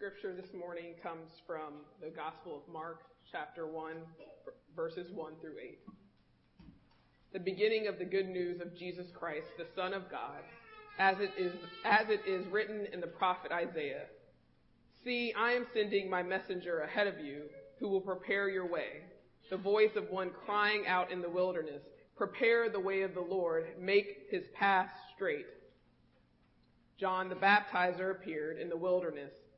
scripture this morning comes from the Gospel of Mark, chapter 1, verses 1 through 8. The beginning of the good news of Jesus Christ, the Son of God, as it is, as it is written in the prophet Isaiah. See, I am sending my messenger ahead of you who will prepare your way. The voice of one crying out in the wilderness, prepare the way of the Lord, make his path straight. John the baptizer appeared in the wilderness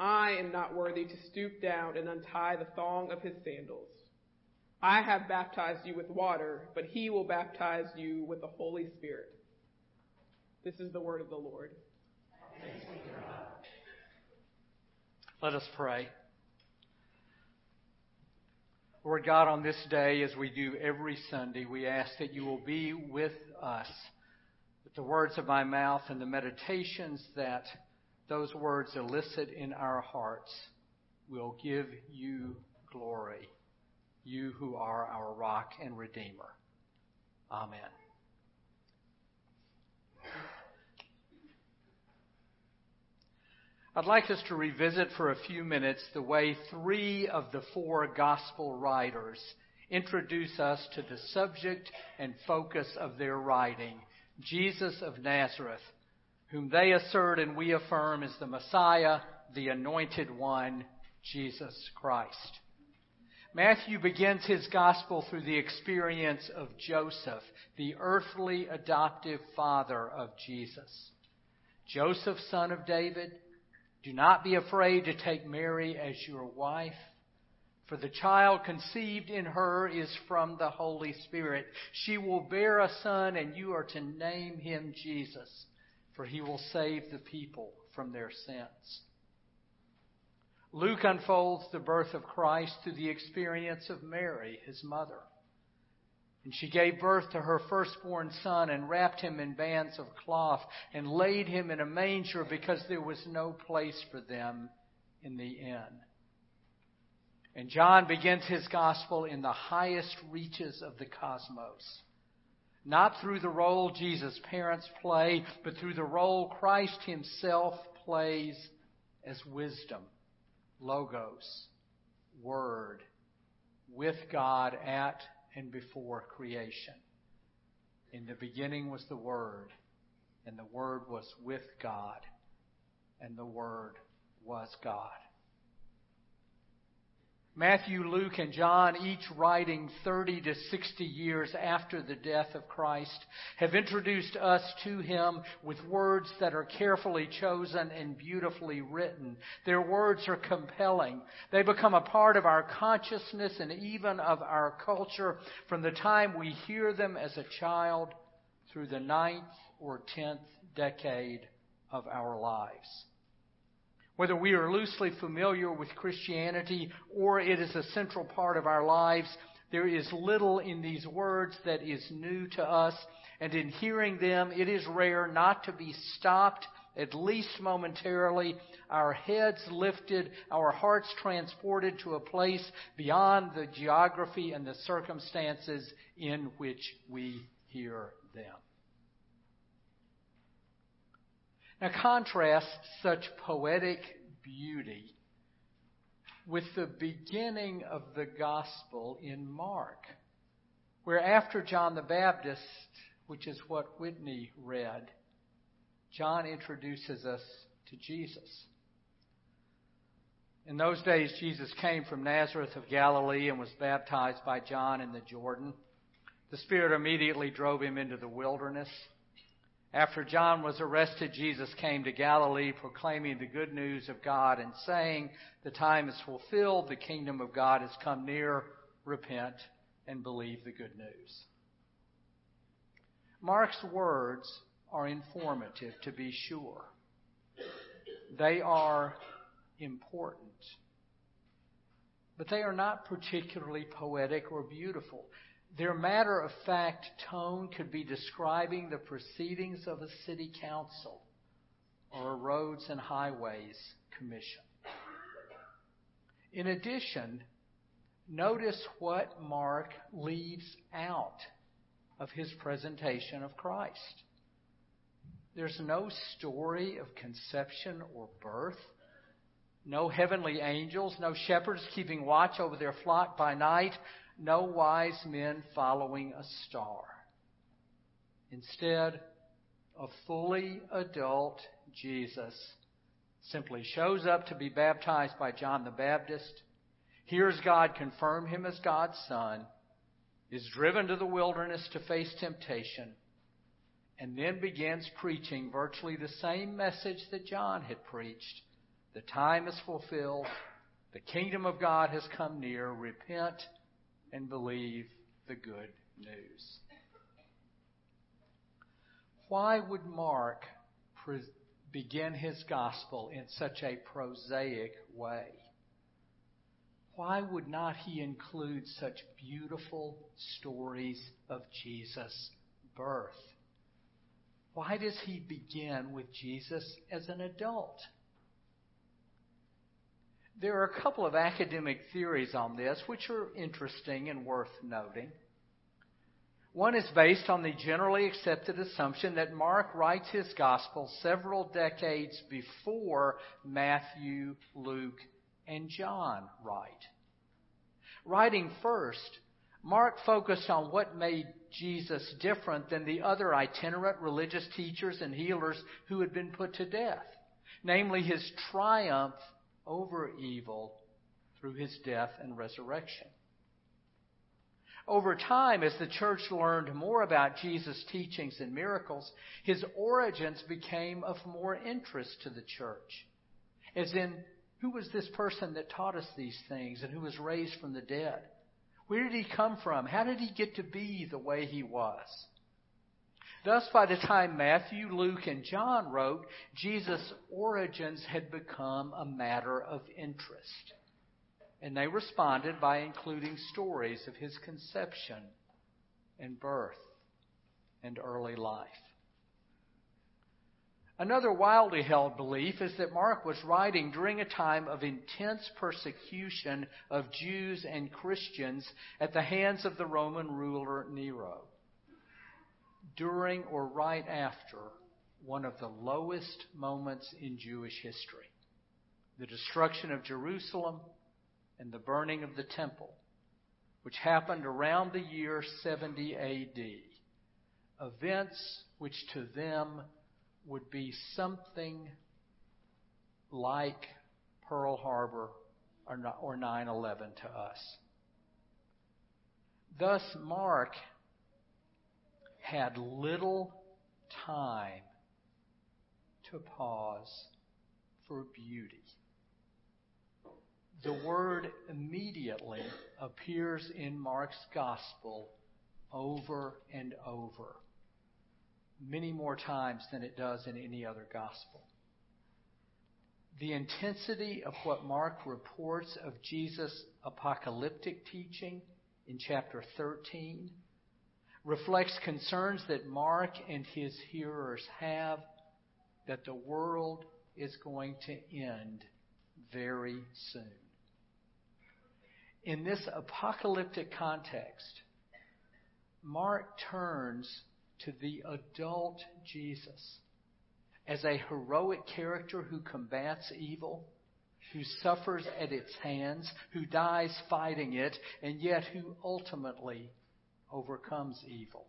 I am not worthy to stoop down and untie the thong of his sandals. I have baptized you with water, but he will baptize you with the Holy Spirit. This is the word of the Lord. Let us pray. Lord God, on this day, as we do every Sunday, we ask that you will be with us, with the words of my mouth and the meditations that those words elicit in our hearts will give you glory, you who are our rock and redeemer. Amen. I'd like us to revisit for a few minutes the way three of the four gospel writers introduce us to the subject and focus of their writing, Jesus of Nazareth, whom they assert and we affirm is the Messiah, the anointed one, Jesus Christ. Matthew begins his gospel through the experience of Joseph, the earthly adoptive father of Jesus. Joseph, son of David, do not be afraid to take Mary as your wife, for the child conceived in her is from the Holy Spirit. She will bear a son, and you are to name him Jesus for he will save the people from their sins. Luke unfolds the birth of Christ through the experience of Mary, his mother. And she gave birth to her firstborn son and wrapped him in bands of cloth and laid him in a manger because there was no place for them in the inn. And John begins his gospel in the highest reaches of the cosmos not through the role Jesus' parents play, but through the role Christ himself plays as wisdom, logos, word, with God at and before creation. In the beginning was the Word, and the Word was with God, and the Word was God. Matthew, Luke, and John, each writing 30 to 60 years after the death of Christ, have introduced us to him with words that are carefully chosen and beautifully written. Their words are compelling. They become a part of our consciousness and even of our culture from the time we hear them as a child through the ninth or tenth decade of our lives. Whether we are loosely familiar with Christianity or it is a central part of our lives, there is little in these words that is new to us. And in hearing them, it is rare not to be stopped, at least momentarily, our heads lifted, our hearts transported to a place beyond the geography and the circumstances in which we hear them. Now contrast such poetic beauty with the beginning of the gospel in Mark, where after John the Baptist, which is what Whitney read, John introduces us to Jesus. In those days, Jesus came from Nazareth of Galilee and was baptized by John in the Jordan. The Spirit immediately drove him into the wilderness after John was arrested, Jesus came to Galilee proclaiming the good news of God and saying, The time is fulfilled, the kingdom of God has come near, repent and believe the good news. Mark's words are informative, to be sure. They are important. but they are not particularly poetic or beautiful. Their matter of fact tone could be describing the proceedings of a city council or a roads and highways commission. In addition, notice what Mark leaves out of his presentation of Christ. There's no story of conception or birth, no heavenly angels, no shepherds keeping watch over their flock by night, no wise men following a star. Instead, a fully adult Jesus simply shows up to be baptized by John the Baptist, hears God confirm him as God's son, is driven to the wilderness to face temptation, and then begins preaching virtually the same message that John had preached. The time is fulfilled. The kingdom of God has come near. Repent and believe the good news. Why would Mark pre- begin his gospel in such a prosaic way? Why would not he include such beautiful stories of Jesus' birth? Why does he begin with Jesus as an adult? There are a couple of academic theories on this which are interesting and worth noting. One is based on the generally accepted assumption that Mark writes his gospel several decades before Matthew, Luke, and John write. Writing first, Mark focused on what made Jesus different than the other itinerant religious teachers and healers who had been put to death, namely his triumph over evil through his death and resurrection. Over time, as the church learned more about Jesus' teachings and miracles, his origins became of more interest to the church. As in, who was this person that taught us these things and who was raised from the dead? Where did he come from? How did he get to be the way he was? Thus, by the time Matthew, Luke, and John wrote, Jesus' origins had become a matter of interest. And they responded by including stories of his conception and birth and early life. Another wildly held belief is that Mark was writing during a time of intense persecution of Jews and Christians at the hands of the Roman ruler Nero during or right after one of the lowest moments in Jewish history the destruction of Jerusalem and the burning of the temple, which happened around the year 70 AD. Events which to them would be something like Pearl Harbor or 9 11 to us. Thus, Mark had little time to pause for beauty. The word immediately appears in Mark's gospel over and over, many more times than it does in any other gospel. The intensity of what Mark reports of Jesus' apocalyptic teaching in chapter 13 reflects concerns that Mark and his hearers have that the world is going to end very soon. In this apocalyptic context, Mark turns to the adult Jesus as a heroic character who combats evil, who suffers at its hands, who dies fighting it, and yet who ultimately overcomes evil.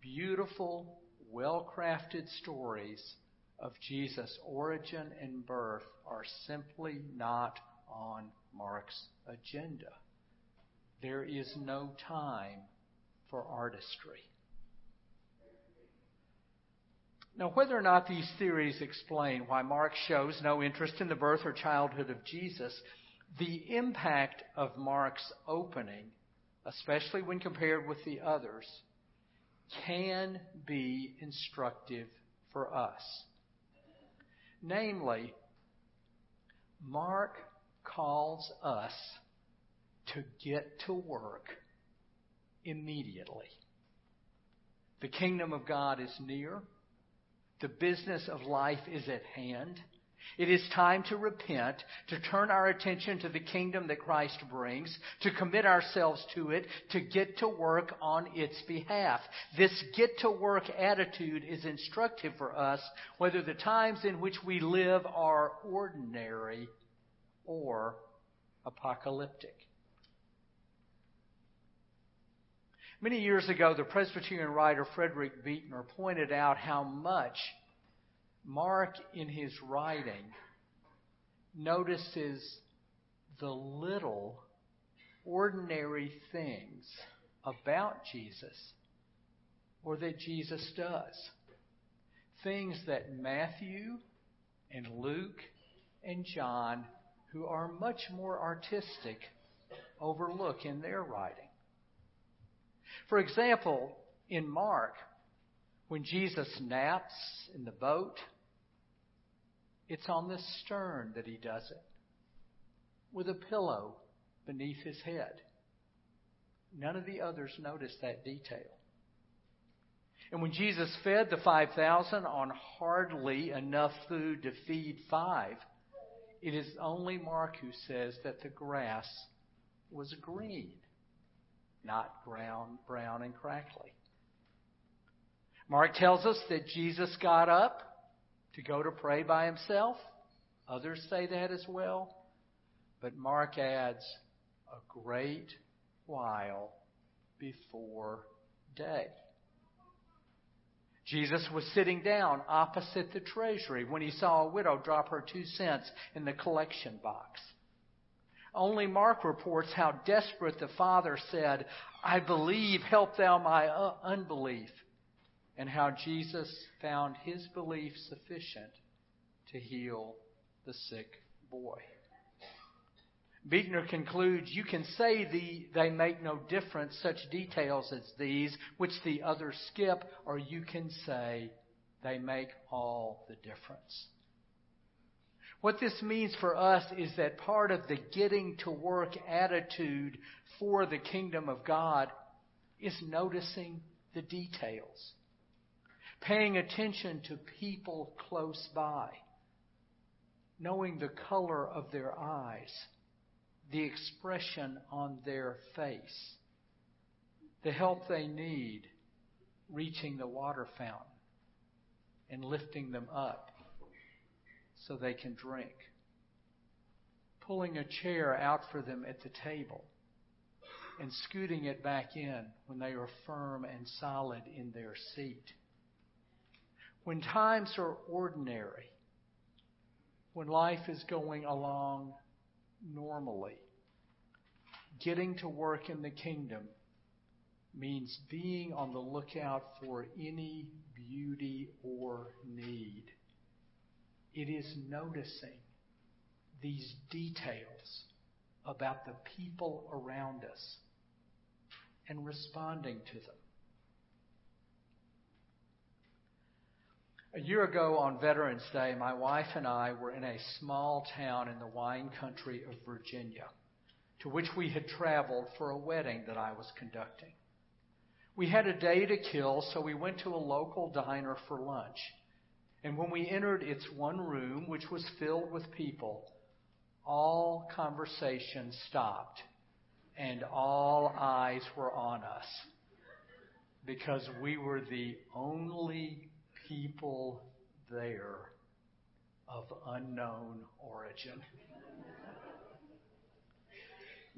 Beautiful, well crafted stories of Jesus' origin and birth are simply not on Mark's agenda. There is no time for artistry. Now, whether or not these theories explain why Mark shows no interest in the birth or childhood of Jesus, the impact of Mark's opening especially when compared with the others, can be instructive for us. Namely, Mark calls us to get to work immediately. The kingdom of God is near. The business of life is at hand. It is time to repent, to turn our attention to the kingdom that Christ brings, to commit ourselves to it, to get to work on its behalf. This get to work attitude is instructive for us whether the times in which we live are ordinary or apocalyptic. Many years ago, the Presbyterian writer Frederick Buechner pointed out how much Mark, in his writing, notices the little ordinary things about Jesus or that Jesus does. Things that Matthew and Luke and John, who are much more artistic, overlook in their writing. For example, in Mark, when Jesus naps in the boat, it's on the stern that he does it, with a pillow beneath his head. None of the others notice that detail. And when Jesus fed the 5,000 on hardly enough food to feed five, it is only Mark who says that the grass was green, not brown, brown and crackly. Mark tells us that Jesus got up to go to pray by himself. Others say that as well. But Mark adds a great while before day. Jesus was sitting down opposite the treasury when he saw a widow drop her two cents in the collection box. Only Mark reports how desperate the father said, I believe, help thou my uh, unbelief and how Jesus found his belief sufficient to heal the sick boy. Buechner concludes, you can say the, they make no difference, such details as these, which the others skip, or you can say they make all the difference. What this means for us is that part of the getting to work attitude for the kingdom of God is noticing the details paying attention to people close by, knowing the color of their eyes, the expression on their face, the help they need reaching the water fountain and lifting them up so they can drink, pulling a chair out for them at the table and scooting it back in when they are firm and solid in their seat when times are ordinary, when life is going along normally, getting to work in the kingdom means being on the lookout for any beauty or need. It is noticing these details about the people around us and responding to them. A year ago on Veterans Day, my wife and I were in a small town in the wine country of Virginia, to which we had traveled for a wedding that I was conducting. We had a day to kill, so we went to a local diner for lunch. And when we entered its one room, which was filled with people, all conversation stopped and all eyes were on us because we were the only people there of unknown origin.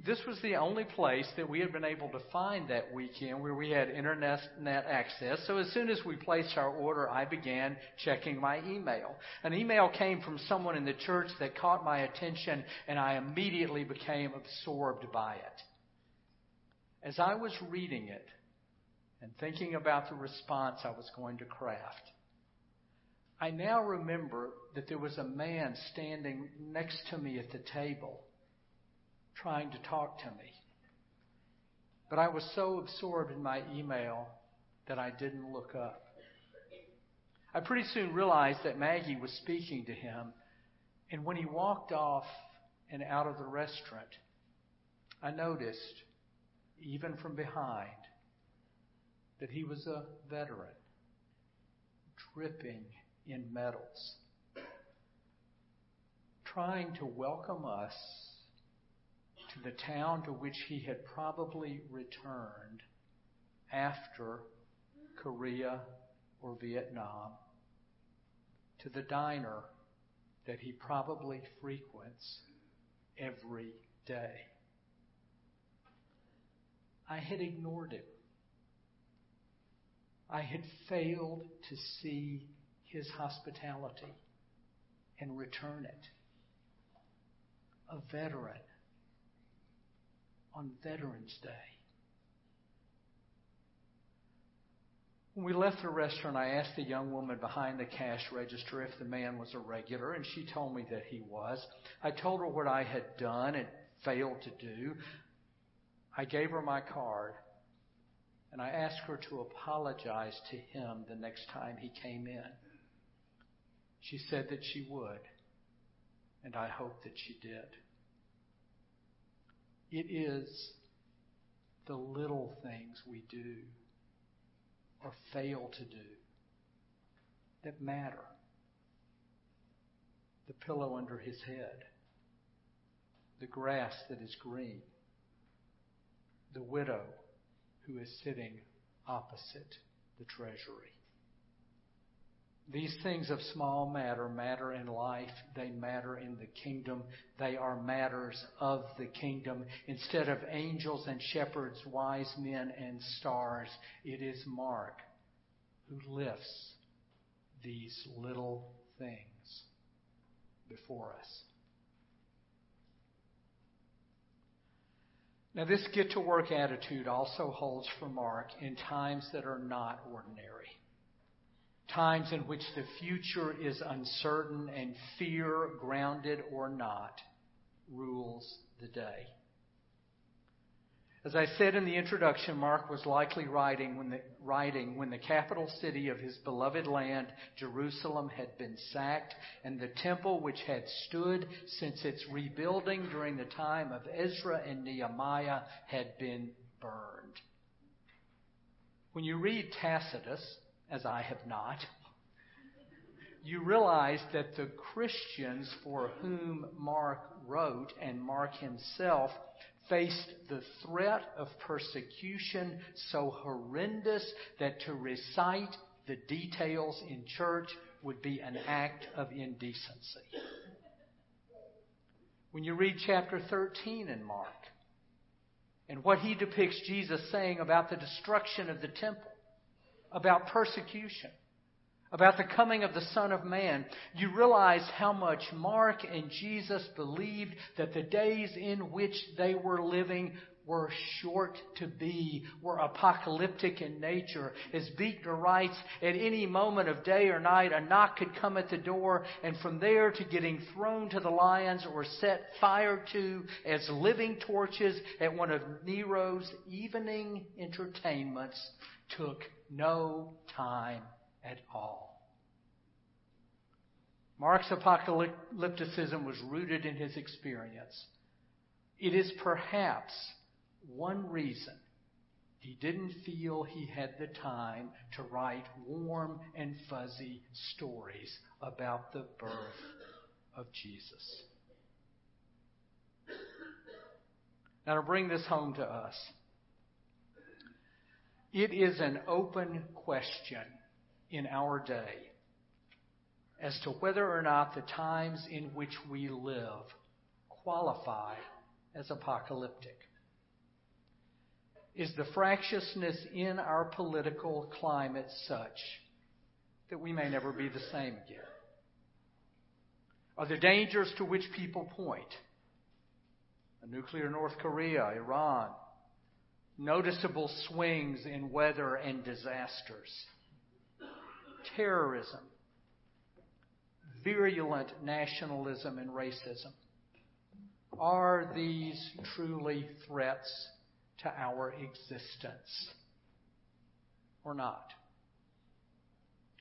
This was the only place that we had been able to find that weekend where we had internet access. So as soon as we placed our order, I began checking my email. An email came from someone in the church that caught my attention and I immediately became absorbed by it. As I was reading it and thinking about the response I was going to craft, I now remember that there was a man standing next to me at the table trying to talk to me. But I was so absorbed in my email that I didn't look up. I pretty soon realized that Maggie was speaking to him, and when he walked off and out of the restaurant, I noticed, even from behind, that he was a veteran, dripping in medals, trying to welcome us to the town to which he had probably returned after Korea or Vietnam, to the diner that he probably frequents every day. I had ignored him. I had failed to see his hospitality and return it. A veteran on Veterans Day. When we left the restaurant, I asked the young woman behind the cash register if the man was a regular, and she told me that he was. I told her what I had done and failed to do. I gave her my card, and I asked her to apologize to him the next time he came in. She said that she would, and I hope that she did. It is the little things we do or fail to do that matter. The pillow under his head, the grass that is green, the widow who is sitting opposite the treasury. These things of small matter matter in life. They matter in the kingdom. They are matters of the kingdom. Instead of angels and shepherds, wise men and stars, it is Mark who lifts these little things before us. Now, this get to work attitude also holds for Mark in times that are not ordinary times in which the future is uncertain and fear, grounded or not, rules the day. As I said in the introduction, Mark was likely writing when, the, writing when the capital city of his beloved land, Jerusalem, had been sacked and the temple, which had stood since its rebuilding during the time of Ezra and Nehemiah, had been burned. When you read Tacitus, as I have not, you realize that the Christians for whom Mark wrote and Mark himself faced the threat of persecution so horrendous that to recite the details in church would be an act of indecency. When you read chapter 13 in Mark and what he depicts Jesus saying about the destruction of the temple, about persecution, about the coming of the Son of Man, you realize how much Mark and Jesus believed that the days in which they were living were short to be, were apocalyptic in nature. As Buechner writes, at any moment of day or night, a knock could come at the door, and from there to getting thrown to the lions or set fire to as living torches at one of Nero's evening entertainments took no time at all. Mark's apocalypticism was rooted in his experience. It is perhaps one reason he didn't feel he had the time to write warm and fuzzy stories about the birth of Jesus. Now, to bring this home to us, it is an open question in our day as to whether or not the times in which we live qualify as apocalyptic. Is the fractiousness in our political climate such that we may never be the same again? Are the dangers to which people point? A nuclear North Korea, Iran, noticeable swings in weather and disasters, terrorism, virulent nationalism and racism. Are these truly threats to our existence or not?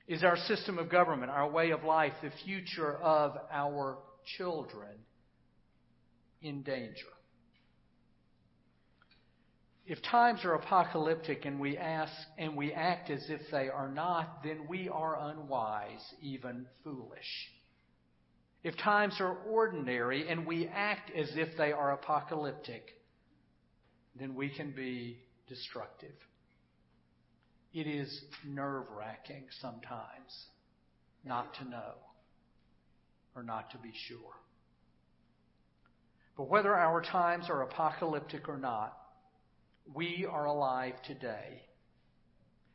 Is our system of government, our way of life, the future of our children in danger. If times are apocalyptic and we ask and we act as if they are not, then we are unwise, even foolish. If times are ordinary and we act as if they are apocalyptic, then we can be destructive. It is nerve wracking sometimes not to know or not to be sure. But whether our times are apocalyptic or not, we are alive today.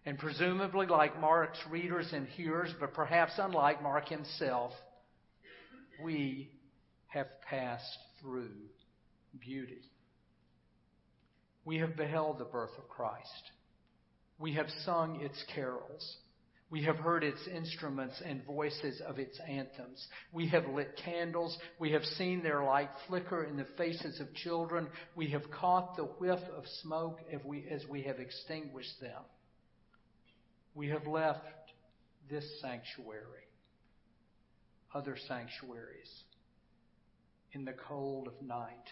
And presumably, like Mark's readers and hearers, but perhaps unlike Mark himself, we have passed through beauty. We have beheld the birth of Christ. We have sung its carols. We have heard its instruments and voices of its anthems. We have lit candles. We have seen their light flicker in the faces of children. We have caught the whiff of smoke as we, as we have extinguished them. We have left this sanctuary, other sanctuaries, in the cold of night,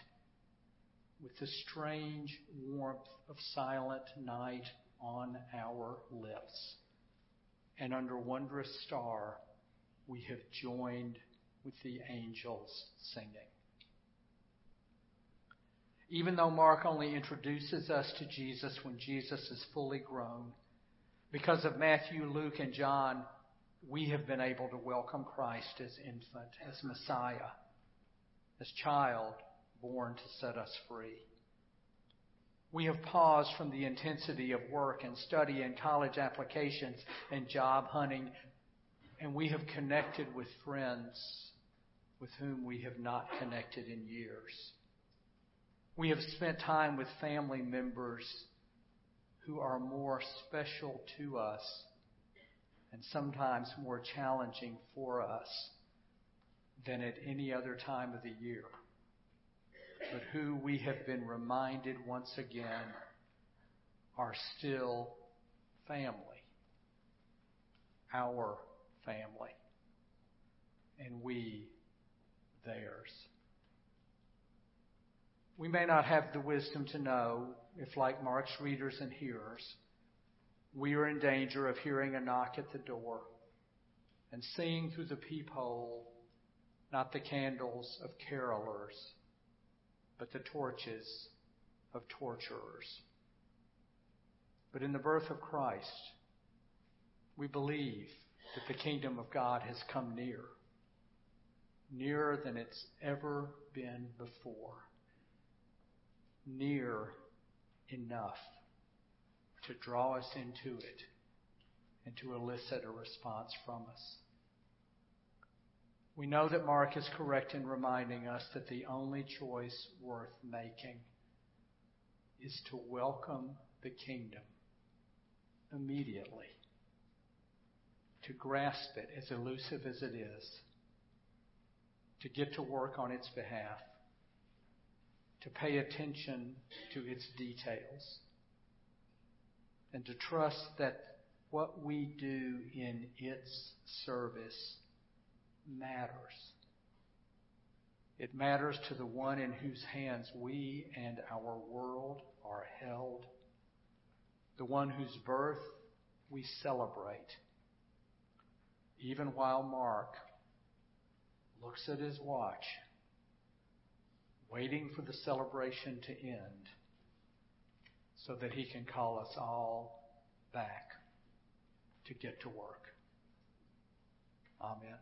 with the strange warmth of silent night on our lips and under wondrous star we have joined with the angels singing. Even though Mark only introduces us to Jesus when Jesus is fully grown, because of Matthew, Luke, and John, we have been able to welcome Christ as infant, as Messiah, as child born to set us free. We have paused from the intensity of work and study and college applications and job hunting, and we have connected with friends with whom we have not connected in years. We have spent time with family members who are more special to us and sometimes more challenging for us than at any other time of the year but who we have been reminded once again are still family, our family, and we theirs. We may not have the wisdom to know if, like Mark's readers and hearers, we are in danger of hearing a knock at the door and seeing through the peephole not the candles of carolers but the torches of torturers. But in the birth of Christ, we believe that the kingdom of God has come near, nearer than it's ever been before, near enough to draw us into it and to elicit a response from us. We know that Mark is correct in reminding us that the only choice worth making is to welcome the kingdom immediately, to grasp it as elusive as it is, to get to work on its behalf, to pay attention to its details, and to trust that what we do in its service matters. It matters to the one in whose hands we and our world are held, the one whose birth we celebrate, even while Mark looks at his watch, waiting for the celebration to end so that he can call us all back to get to work. Amen.